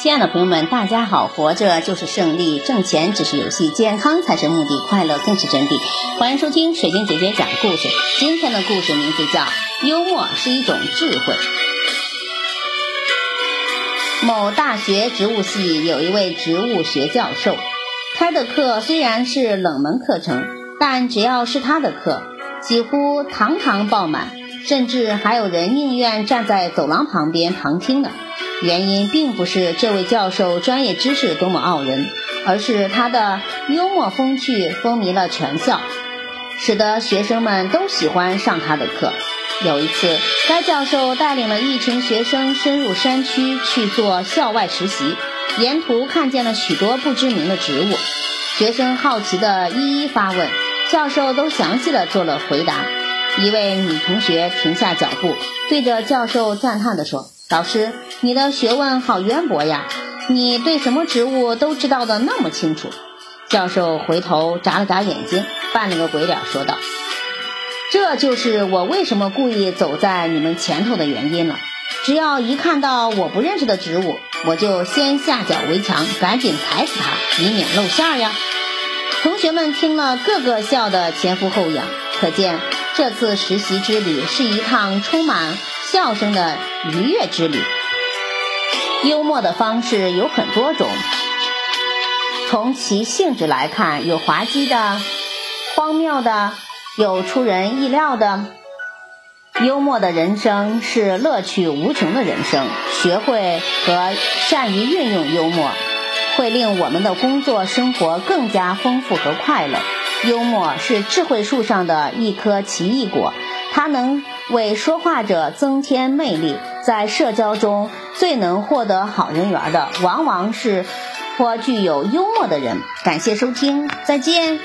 亲爱的朋友们，大家好！活着就是胜利，挣钱只是游戏，健康才是目的，快乐更是真谛。欢迎收听水晶姐姐讲故事。今天的故事名字叫《幽默是一种智慧》。某大学植物系有一位植物学教授，开的课虽然是冷门课程，但只要是他的课，几乎堂堂爆满，甚至还有人宁愿站在走廊旁边旁听呢。原因并不是这位教授专业知识多么傲人，而是他的幽默风趣风靡了全校，使得学生们都喜欢上他的课。有一次，该教授带领了一群学生深入山区去做校外实习，沿途看见了许多不知名的植物，学生好奇地一一发问，教授都详细的做了回答。一位女同学停下脚步，对着教授赞叹地说。老师，你的学问好渊博呀！你对什么植物都知道的那么清楚。教授回头眨了眨眼睛，扮了个鬼脸，说道：“这就是我为什么故意走在你们前头的原因了。只要一看到我不认识的植物，我就先下脚为强，赶紧踩死它，以免露馅儿呀。”同学们听了，个个笑得前俯后仰，可见这次实习之旅是一趟充满。笑声的愉悦之旅。幽默的方式有很多种，从其性质来看，有滑稽的、荒谬的，有出人意料的。幽默的人生是乐趣无穷的人生。学会和善于运用幽默，会令我们的工作生活更加丰富和快乐。幽默是智慧树上的一颗奇异果，它能。为说话者增添魅力，在社交中最能获得好人缘的，往往是颇具有幽默的人。感谢收听，再见。